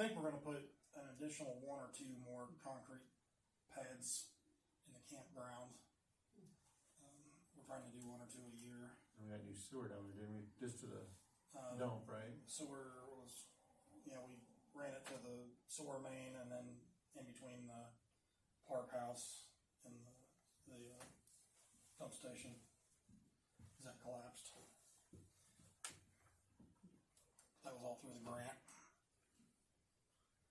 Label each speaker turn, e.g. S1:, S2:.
S1: think we're gonna put an additional one or two more concrete pads in the campground. Um, We're trying to do one or two a year.
S2: And we got new sewer down there, didn't we? Just to the
S1: Uh,
S2: dump, right?
S1: Sewer was, you know, we ran it to the sewer main and then in between the park house and the, the uh, dump station. 'Cause that collapsed. That was all through the grant.